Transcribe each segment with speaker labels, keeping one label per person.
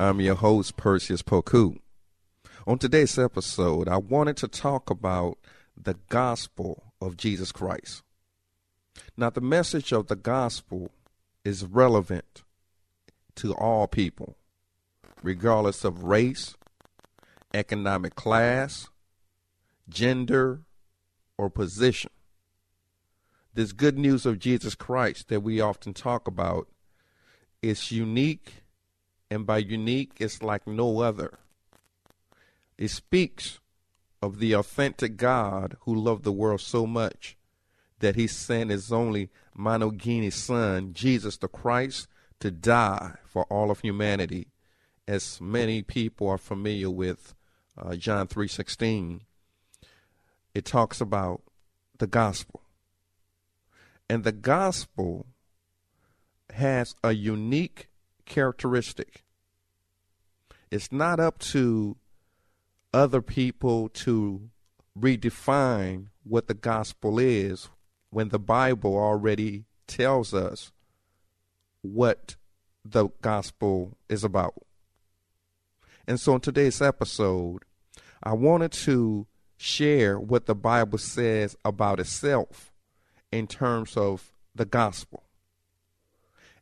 Speaker 1: I'm your host, Perseus Poku. On today's episode, I wanted to talk about the gospel of Jesus Christ. Now, the message of the gospel is relevant to all people, regardless of race, economic class, gender, or position. This good news of Jesus Christ that we often talk about is unique and by unique, it's like no other. It speaks of the authentic God who loved the world so much that he sent his only monogenes son, Jesus the Christ, to die for all of humanity. As many people are familiar with uh, John 3:16, it talks about the gospel. And the gospel has a unique characteristic. It's not up to other people to redefine what the gospel is when the Bible already tells us what the gospel is about. And so in today's episode, I wanted to share what the Bible says about itself in terms of the gospel.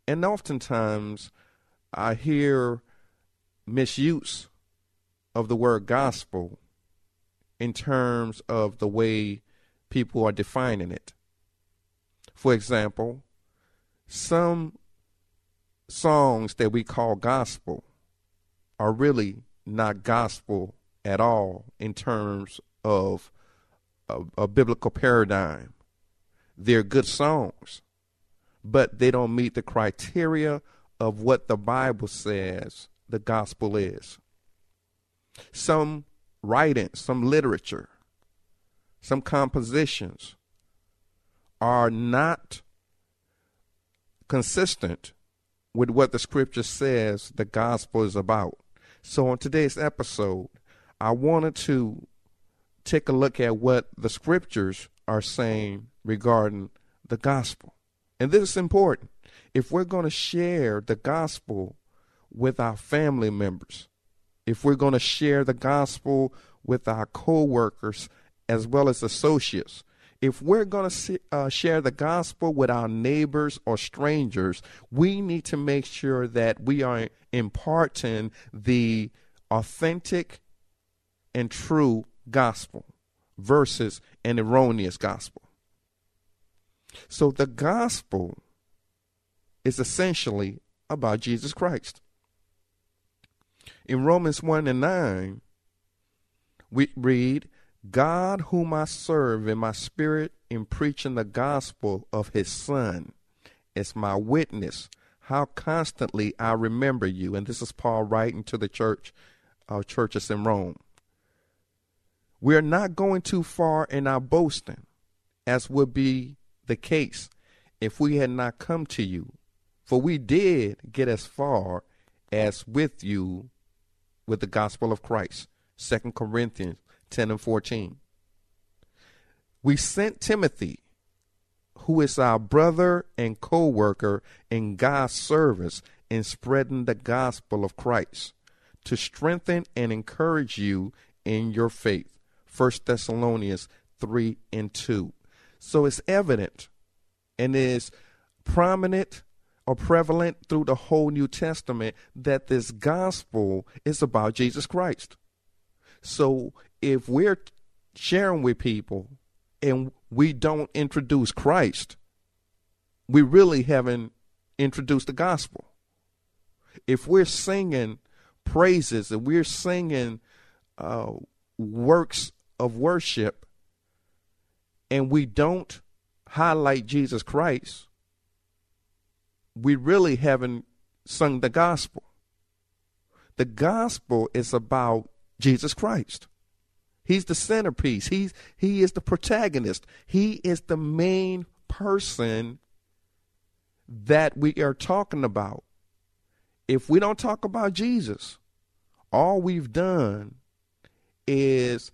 Speaker 1: And oftentimes I hear misuse of the word gospel in terms of the way people are defining it. For example, some songs that we call gospel are really not gospel at all in terms of a, a, biblical paradigm. They're good songs, but they don't meet the criteria of what the Bible says the gospel is. Some writing, some literature, some compositions are not consistent with what the scripture says the gospel is about. So, on today's episode, I wanted to take a look at what the scriptures are saying regarding the gospel. And this is important. If we're going to share the gospel with our family members, if we're going to share the gospel with our co-workers as well as associates, if we're going to uh, share the gospel with our neighbors or strangers, we need to make sure that we are imparting the authentic and true gospel versus an erroneous gospel. So the gospel is essentially about Jesus Christ. In Romans 1 and 9, we read, God whom I serve in my spirit in preaching the gospel of his son is my witness how constantly I remember you. And this is Paul writing to the church, uh, churches in Rome. We're not going too far in our boasting, as would be the case if we had not come to you. For we did get as far as with you with the gospel of Christ. 2 Corinthians 10 and 14. We sent Timothy, who is our brother and co worker in God's service in spreading the gospel of Christ, to strengthen and encourage you in your faith. 1 Thessalonians 3 and 2. So it's evident and is prominent are prevalent through the whole New Testament that this gospel is about Jesus Christ. So if we're sharing with people and we don't introduce Christ, we really haven't introduced the gospel. If we're singing praises and we're singing uh, works of worship and we don't highlight Jesus Christ, we really haven't sung the gospel. The gospel is about Jesus Christ. He's the centerpiece. He's he is the protagonist. He is the main person that we are talking about. If we don't talk about Jesus, all we've done is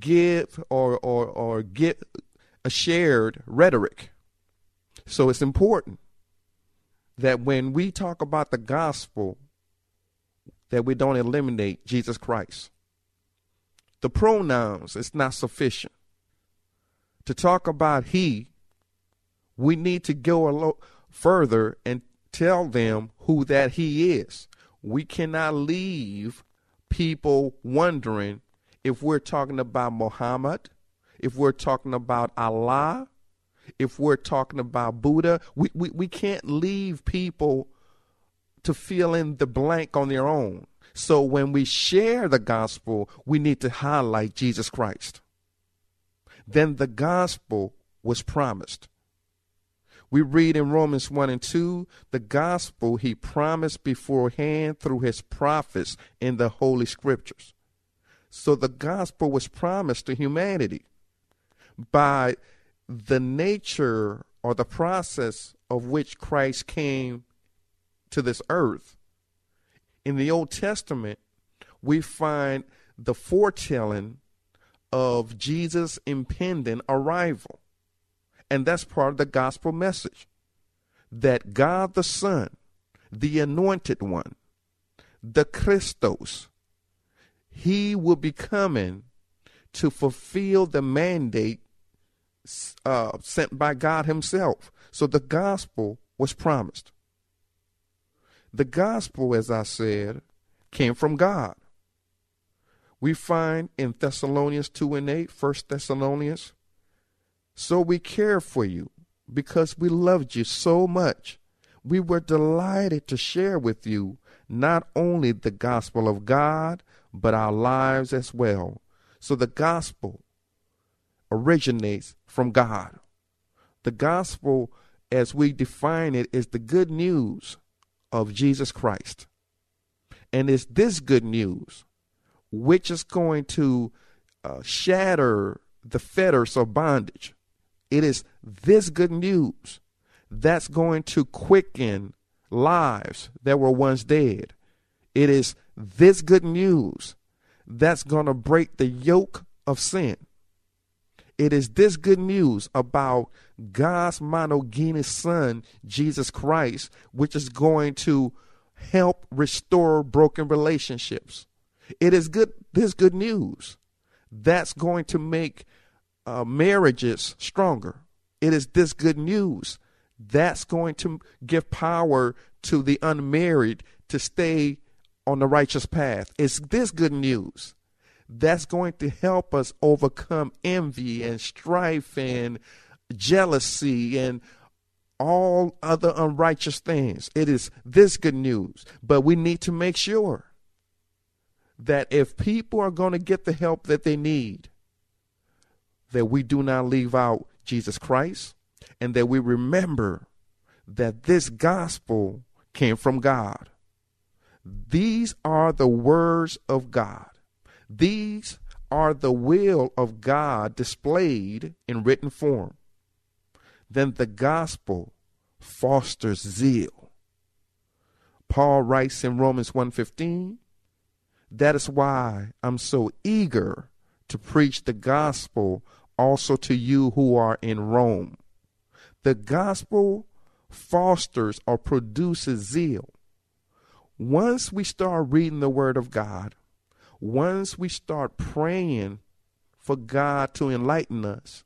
Speaker 1: give or or or get a shared rhetoric. So it's important that when we talk about the gospel that we don't eliminate Jesus Christ. The pronouns is not sufficient. To talk about he, we need to go a little further and tell them who that he is. We cannot leave people wondering if we're talking about Muhammad, if we're talking about Allah, if we're talking about Buddha. We, we, we can't leave people to fill in the blank on their own. So when we share the gospel, we need to highlight Jesus Christ. Then the gospel was promised. We read in Romans 1 and 2 the gospel he promised beforehand through his prophets in the Holy Scriptures. So the gospel was promised to humanity by the nature or the process of which Christ came to this earth. In the Old Testament, we find the foretelling of Jesus' impending arrival. And that's part of the gospel message that God the Son, the anointed one, the Christos, he will be coming to fulfill the mandate uh, sent by God Himself. So the gospel was promised. The gospel, as I said, came from God. We find in Thessalonians 2 and 8, 1 Thessalonians, so we care for you because we loved you so much. We were delighted to share with you not only the gospel of God, but our lives as well. So the gospel originates from God. The gospel, as we define it, is the good news of Jesus Christ. And it's this good news which is going to uh, shatter the fetters of bondage. It is this good news that's going to quicken lives that were once dead. It is this good news that's going to break the yoke of sin. It is this good news about God's monogenes son, Jesus Christ, which is going to help restore broken relationships. It is good this good news that's going to make uh, marriages stronger. It is this good news that's going to give power to the unmarried to stay on the righteous path. It's this good news that's going to help us overcome envy and strife and jealousy and all other unrighteous things. It is this good news. But we need to make sure that if people are going to get the help that they need, that we do not leave out Jesus Christ and that we remember that this gospel came from God. These are the words of God. These are the will of God displayed in written form. Then the gospel fosters zeal. Paul writes in Romans 1:15, that is why I'm so eager to preach the gospel also to you who are in Rome. The gospel fosters or produces zeal. Once we start reading the word of God, once we start praying for God to enlighten us,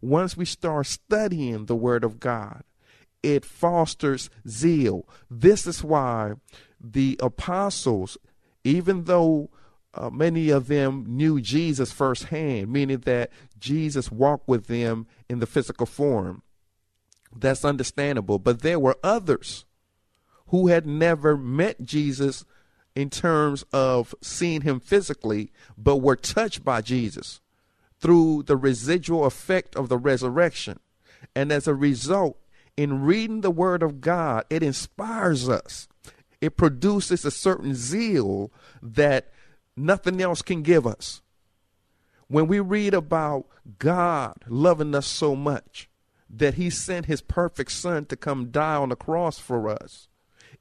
Speaker 1: once we start studying the Word of God, it fosters zeal. This is why the apostles, even though uh, many of them knew Jesus firsthand, meaning that Jesus walked with them in the physical form, that's understandable. But there were others who had never met Jesus in terms of seeing him physically, but were touched by Jesus through the residual effect of the resurrection. And as a result, in reading the Word of God, it inspires us. it produces a certain zeal that nothing else can give us. When we read about God loving us so much that he sent his perfect son to come die on the cross for us,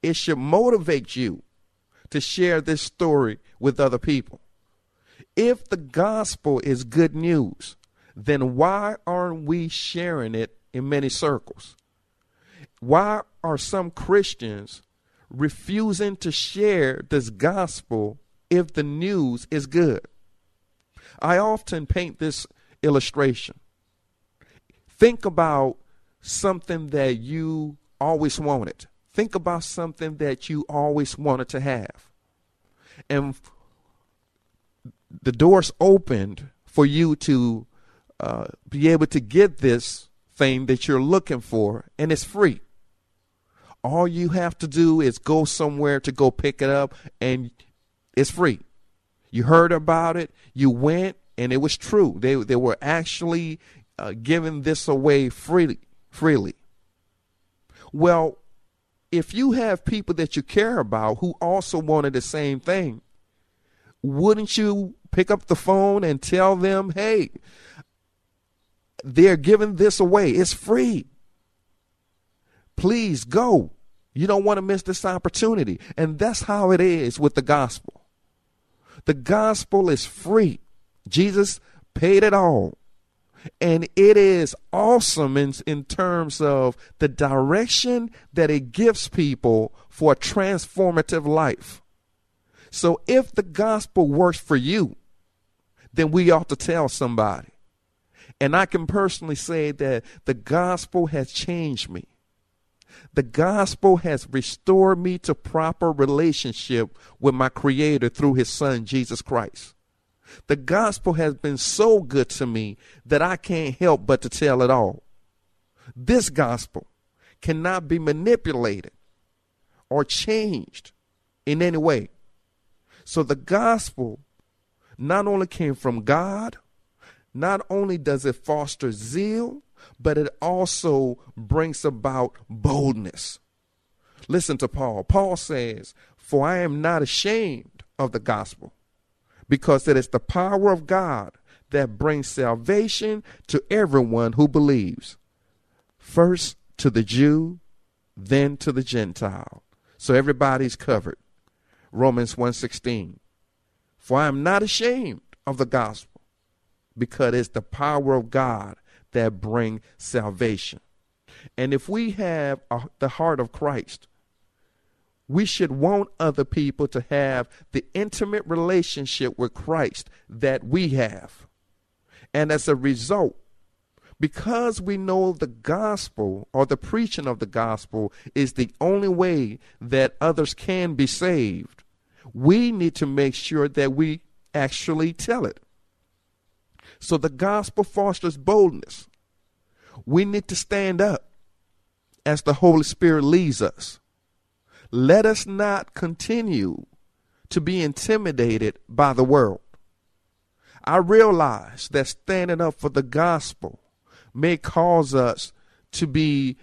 Speaker 1: it should motivate you to share this story with other people. If the gospel is good news, then why aren't we sharing it in many circles? Why are some Christians refusing to share this gospel if the news is good? I often paint this illustration. Think about something that you always wanted. Think about something that you always wanted to have. And the doors opened for you to uh, be able to get this thing that you're looking for, and it's free. All you have to do is go somewhere to go pick it up, and it's free. You heard about it, you went, and it was true. They they were actually uh, giving this away freely. Freely. Well, if you have people that you care about who also wanted the same thing, wouldn't you pick up the phone and tell them, "Hey, they're giving this away. It's free. Please go. You don't want to miss this opportunity." And that's how it is with the gospel. The gospel is free. Jesus paid it all. And it is awesome in, in terms of the direction that it gives people for a transformative life. So if the gospel works for you, then we ought to tell somebody. And I can personally say that the gospel has changed me. The gospel has restored me to proper relationship with my creator through his son Jesus Christ. The gospel has been so good to me that I can't help but to tell it all. This gospel cannot be manipulated or changed in any way. So the gospel not only came from God, not only does it foster zeal, but it also brings about boldness. Listen to Paul. Paul says, For I am not ashamed of the gospel because it is the power of God that brings salvation to everyone who believes. First to the Jew, then to the Gentile. So everybody's covered. Romans 1:16. For I am not ashamed of the gospel, because it's the power of God that bring salvation. And if we have a, the heart of Christ, we should want other people to have the intimate relationship with Christ that we have. And as a result, because we know the gospel or the preaching of the gospel is the only way that others can be saved, we need to make sure that we actually tell it. So the gospel fosters boldness. We need to stand up as the Holy Spirit leads us. Let us not continue to be intimidated by the world. I realize that standing up for the gospel may cause us to be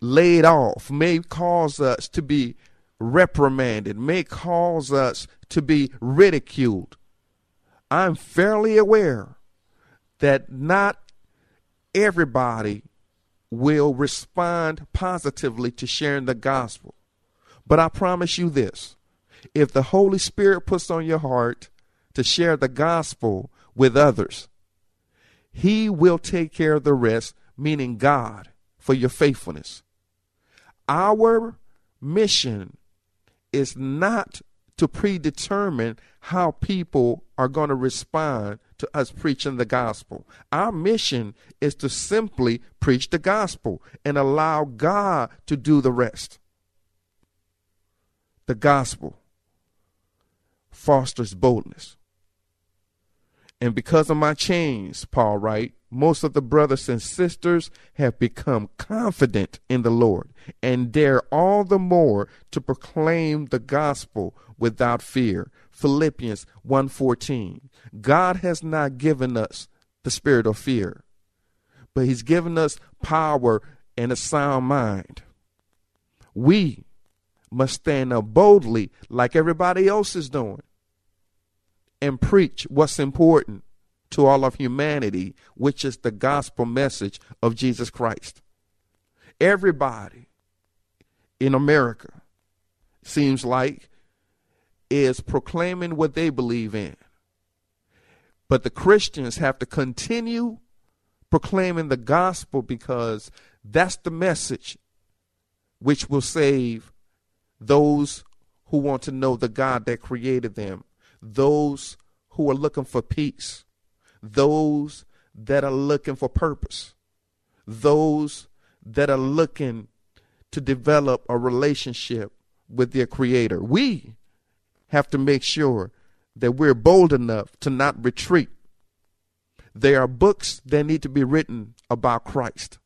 Speaker 1: laid off, may cause us to be reprimanded, may cause us to be ridiculed. I'm fairly aware that not everybody will respond positively to sharing the gospel. But I promise you this if the Holy Spirit puts on your heart to share the gospel with others, He will take care of the rest, meaning God, for your faithfulness. Our mission is not to predetermine how people are going to respond to us preaching the gospel. Our mission is to simply preach the gospel and allow God to do the rest. The gospel fosters boldness. And because of my chains, Paul writes, most of the brothers and sisters have become confident in the Lord and dare all the more to proclaim the gospel without fear. Philippians 1:14. God has not given us the spirit of fear, but he's given us power and a sound mind. We must stand up boldly like everybody else is doing and preach what's important to all of humanity, which is the gospel message of Jesus Christ. Everybody in America seems like is proclaiming what they believe in. But the Christians have to continue proclaiming the gospel because that's the message which will save those who want to know the God that created them, those who are looking for peace, those that are looking for purpose, those that are looking to develop a relationship with their creator. We have to make sure that we're bold enough to not retreat. There are books that need to be written about Christ.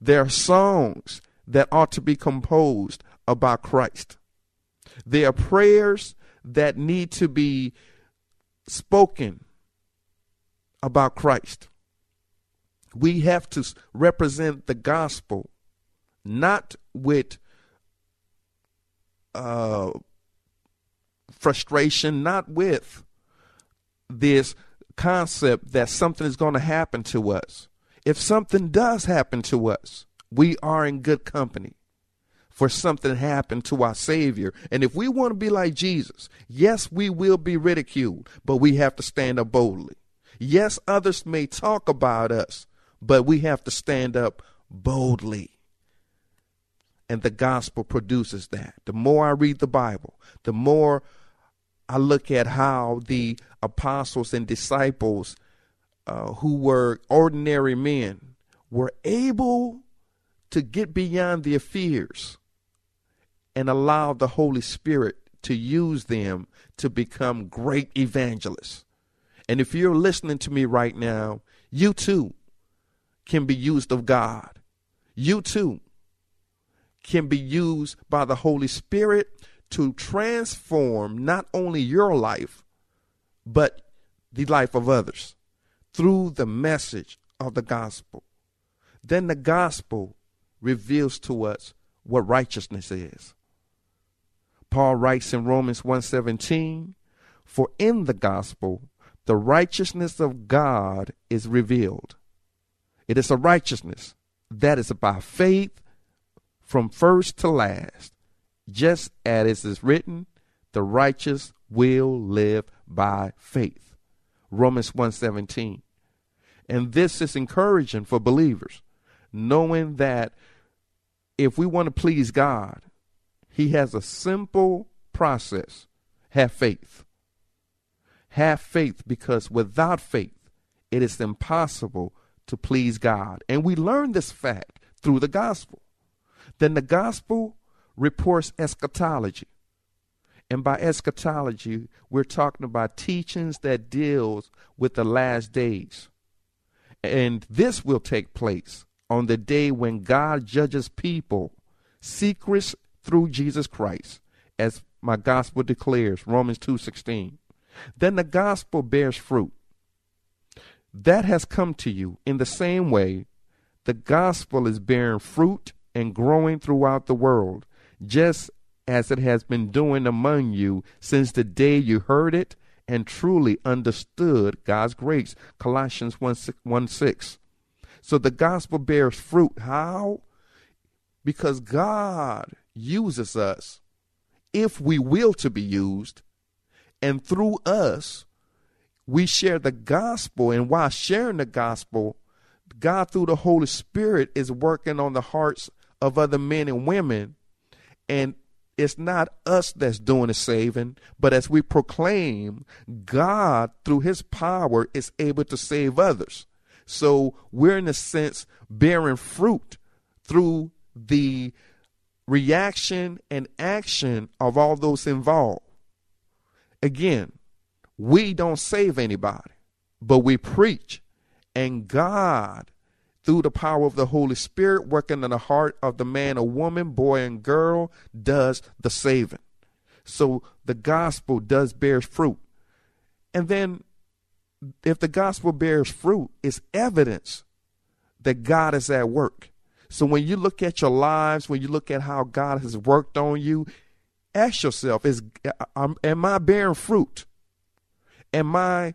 Speaker 1: There are songs that ought to be composed about Christ. There are prayers that need to be spoken about Christ. We have to represent the gospel not with uh, frustration, not with this concept that something is going to happen to us. If something does happen to us, we are in good company for something happened to our Savior. And if we want to be like Jesus, yes, we will be ridiculed, but we have to stand up boldly. Yes, others may talk about us, but we have to stand up boldly. And the gospel produces that. The more I read the Bible, the more I look at how the apostles and disciples uh, who were ordinary men were able to get beyond their fears and allow the Holy Spirit to use them to become great evangelists. And if you're listening to me right now, you too can be used of God. You too can be used by the Holy Spirit to transform not only your life, but the life of others through the message of the gospel. Then the gospel reveals to us what righteousness is. Paul writes in Romans 1:17, "For in the gospel the righteousness of God is revealed. It is a righteousness that is by faith from first to last, just as it is written, the righteous will live by faith. Romans 1:17. And this is encouraging for believers, knowing that if we want to please God, he has a simple process. Have faith. Have faith because without faith, it is impossible to please God. And we learn this fact through the gospel. Then the gospel reports eschatology. And by eschatology, we're talking about teachings that deals with the last days. And this will take place on the day when God judges people, secrets through Jesus Christ, as my gospel declares, Romans 2:16. Then the gospel bears fruit. That has come to you in the same way the gospel is bearing fruit and growing throughout the world, just as it has been doing among you since the day you heard it and truly understood God's grace. Colossians 1 6. 1, 6. So the gospel bears fruit. How? Because God uses us if we will to be used, and through us, we share the gospel. And while sharing the gospel, God, through the Holy Spirit, is working on the hearts of other men and women. And it's not us that's doing the saving, but as we proclaim, God, through his power, is able to save others. So we're, in a sense, bearing fruit through the reaction and action of all those involved. Again, we don't save anybody, but we preach, and God through the power of the Holy Spirit working in the heart of the man or woman, boy and girl, does the saving. So the gospel does bear fruit. And then if the gospel bears fruit, it's evidence that God is at work. So when you look at your lives, when you look at how God has worked on you, ask yourself: Is am I bearing fruit? Am I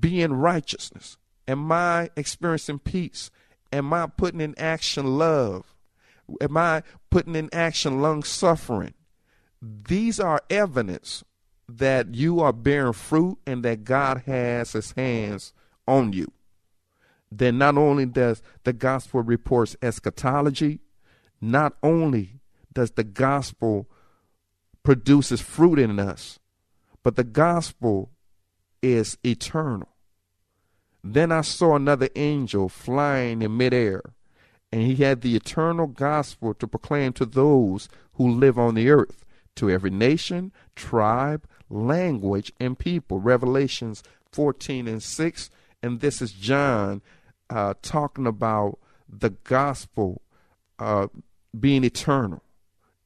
Speaker 1: being righteousness? Am I experiencing peace? Am I putting in action love? Am I putting in action long suffering? These are evidence that you are bearing fruit and that God has his hands on you. Then not only does the gospel reports eschatology, not only does the gospel produces fruit in us, but the gospel is eternal. Then I saw another angel flying in midair, and he had the eternal gospel to proclaim to those who live on the earth, to every nation, tribe, language, and people. Revelations 14 and 6. And this is John uh, talking about the gospel uh, being eternal.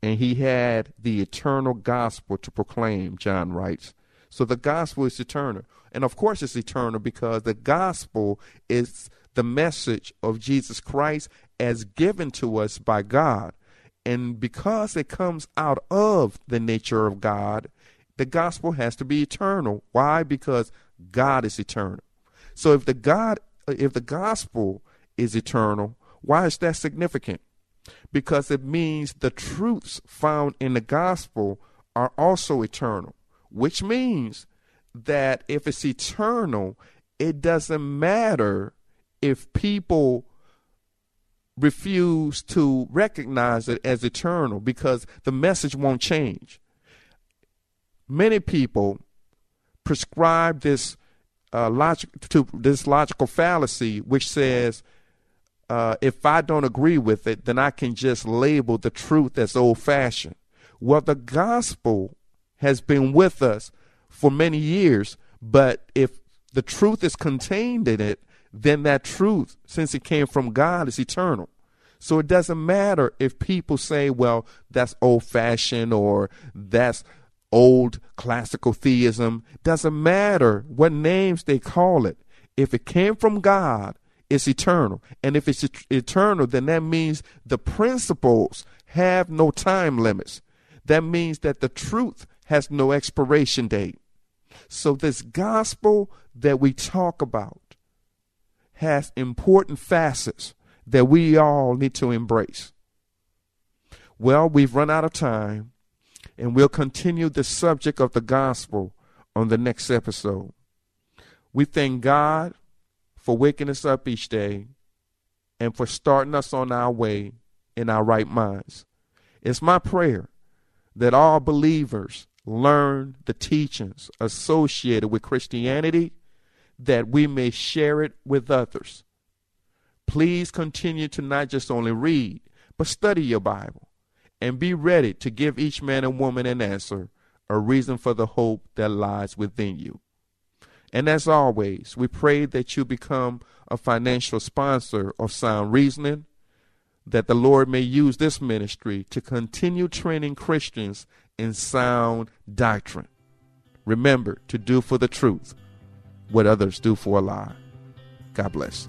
Speaker 1: And he had the eternal gospel to proclaim, John writes. So the gospel is eternal. And of course, it's eternal because the gospel is the message of Jesus Christ as given to us by God. And because it comes out of the nature of God, the gospel has to be eternal. Why? Because God is eternal. So if the God if the gospel is eternal, why is that significant? Because it means the truths found in the gospel are also eternal, which means that if it's eternal, it doesn't matter if people refuse to recognize it as eternal because the message won't change. Many people prescribe this uh, logic to this logical fallacy, which says, uh, if I don't agree with it, then I can just label the truth as old fashioned. Well, the gospel has been with us for many years, but if the truth is contained in it, then that truth, since it came from God, is eternal. So it doesn't matter if people say, well, that's old fashioned or that's old classical theism. Doesn't matter what names they call it. If it came from God, it's eternal. And if it's eternal, then that means the principles have no time limits. That means that the truth has no expiration date. So this gospel that we talk about has important facets that we all need to embrace. Well, we've run out of time, and we'll continue the subject of the gospel on the next episode. We thank God for waking us up each day and for starting us on our way in our right minds. It's my prayer that all believers learn the teachings associated with Christianity that we may share it with others. Please continue to not just only read, but study your Bible and be ready to give each man and woman an answer, a reason for the hope that lies within you. And as always, we pray that you become a financial sponsor of sound reasoning, that the Lord may use this ministry to continue training Christians in sound doctrine. Remember to do for the truth what others do for a lie. God bless.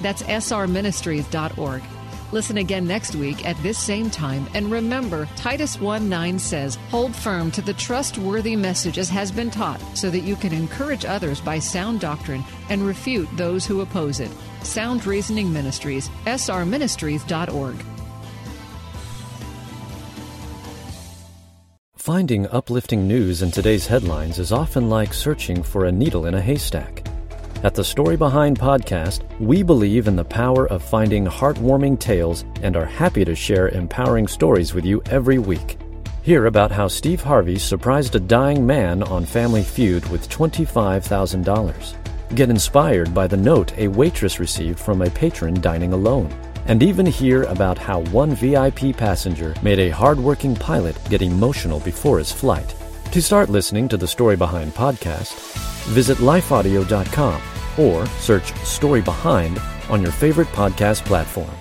Speaker 2: That's srministries.org. Listen again next week at this same time. And remember, Titus 1 9 says, Hold firm to the trustworthy message as has been taught, so that you can encourage others by sound doctrine and refute those who oppose it. Sound Reasoning Ministries, srministries.org.
Speaker 3: Finding uplifting news in today's headlines is often like searching for a needle in a haystack. At the Story Behind podcast, we believe in the power of finding heartwarming tales and are happy to share empowering stories with you every week. Hear about how Steve Harvey surprised a dying man on Family Feud with $25,000. Get inspired by the note a waitress received from a patron dining alone. And even hear about how one VIP passenger made a hardworking pilot get emotional before his flight. To start listening to the Story Behind podcast, Visit lifeaudio.com or search Story Behind on your favorite podcast platform.